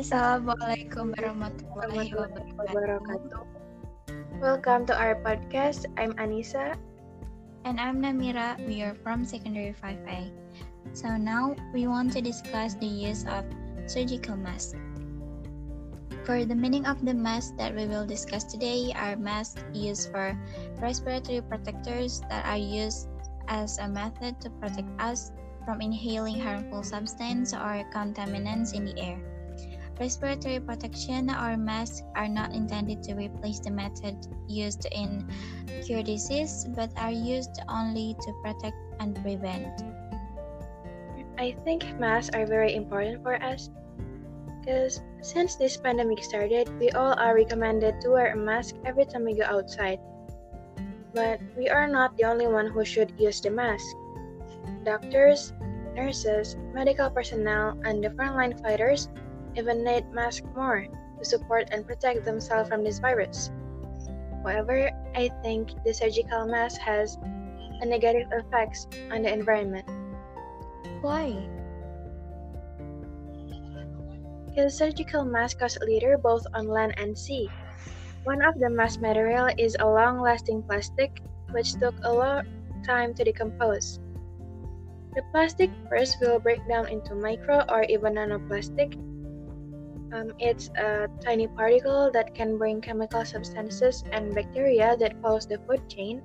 Assalamualaikum warahmatullahi wabarakatuh. Welcome to our podcast. I'm Anissa. And I'm Namira. We are from Secondary 5A. So now we want to discuss the use of surgical mask. For the meaning of the mask that we will discuss today are masks used for respiratory protectors that are used as a method to protect us from inhaling harmful substances or contaminants in the air. Respiratory protection or masks are not intended to replace the method used in cure disease, but are used only to protect and prevent. I think masks are very important for us because since this pandemic started, we all are recommended to wear a mask every time we go outside. But we are not the only one who should use the mask. Doctors, nurses, medical personnel, and the frontline fighters even need masks more to support and protect themselves from this virus. However, I think the surgical mask has a negative effects on the environment. Why? Because surgical masks cause litter both on land and sea. One of the mask material is a long-lasting plastic, which took a long time to decompose. The plastic first will break down into micro or even nanoplastic. Um, it's a tiny particle that can bring chemical substances and bacteria that follows the food chain,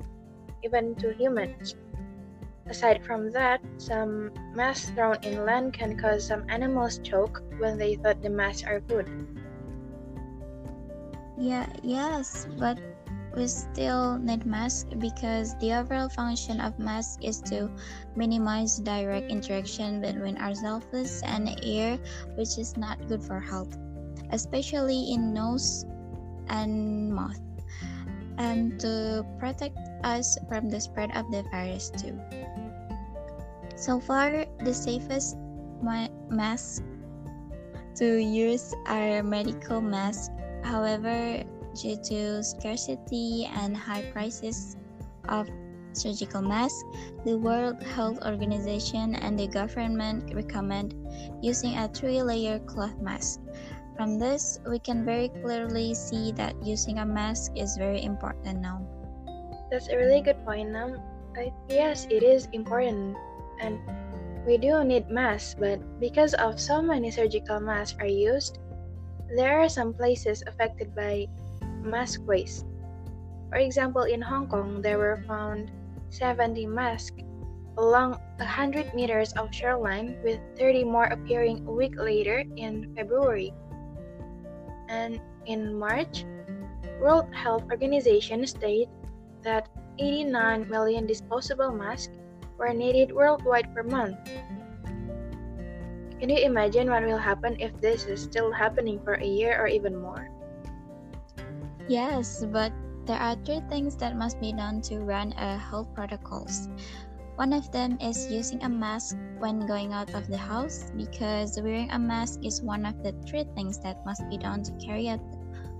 even to humans. Aside from that, some mass thrown inland can cause some animals choke when they thought the mass are food. Yeah, yes, but we still need masks because the overall function of mask is to minimize direct interaction between ourselves and air, which is not good for health, especially in nose and mouth, and to protect us from the spread of the virus too. So far, the safest ma- masks to use are medical masks. However, due to scarcity and high prices of surgical masks, the World Health Organization and the government recommend using a three-layer cloth mask. From this, we can very clearly see that using a mask is very important now. That's a really good point, Nam. Yes, it is important and we do need masks, but because of so many surgical masks are used, there are some places affected by mask waste. For example, in Hong Kong, there were found 70 masks along 100 meters of shoreline, with 30 more appearing a week later in February. And in March, World Health Organization stated that 89 million disposable masks were needed worldwide per month. Can you imagine what will happen if this is still happening for a year or even more? Yes, but there are three things that must be done to run a health protocols. One of them is using a mask when going out of the house because wearing a mask is one of the three things that must be done to carry out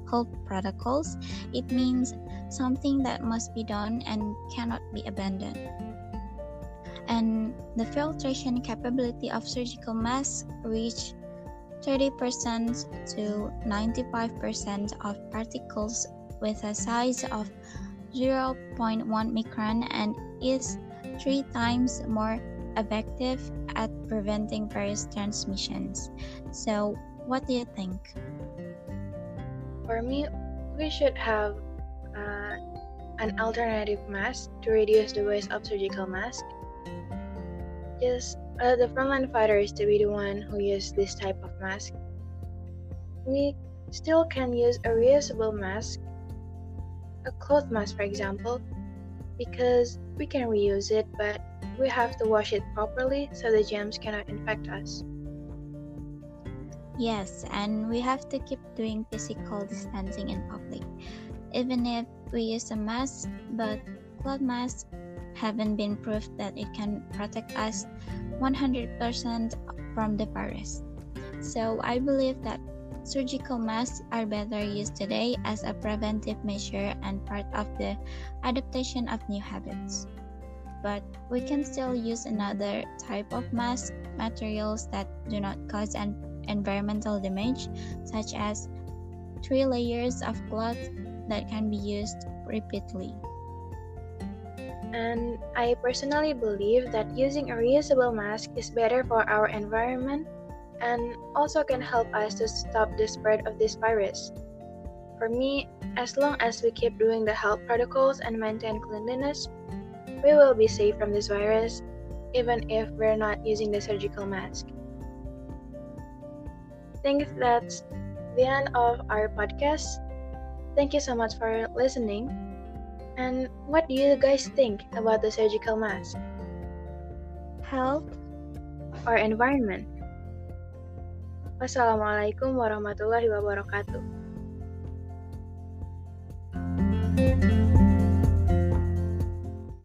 health protocols. It means something that must be done and cannot be abandoned and the filtration capability of surgical masks reach 30% to 95% of particles with a size of 0.1 micron and is three times more effective at preventing virus transmissions. So, what do you think? For me, we should have uh, an alternative mask to reduce the waste of surgical masks Yes, uh, the frontline fighters to be the one who use this type of mask. We still can use a reusable mask, a cloth mask for example, because we can reuse it, but we have to wash it properly so the germs cannot infect us. Yes, and we have to keep doing physical distancing in public. Even if we use a mask, but cloth mask haven't been proved that it can protect us 100% from the virus. So I believe that surgical masks are better used today as a preventive measure and part of the adaptation of new habits. But we can still use another type of mask materials that do not cause an environmental damage, such as three layers of cloth that can be used repeatedly. And I personally believe that using a reusable mask is better for our environment and also can help us to stop the spread of this virus. For me, as long as we keep doing the health protocols and maintain cleanliness, we will be safe from this virus, even if we're not using the surgical mask. I think that's the end of our podcast. Thank you so much for listening. And what do you guys think about the surgical mask? Health or environment? Wassalamualaikum warahmatullahi wabarakatuh.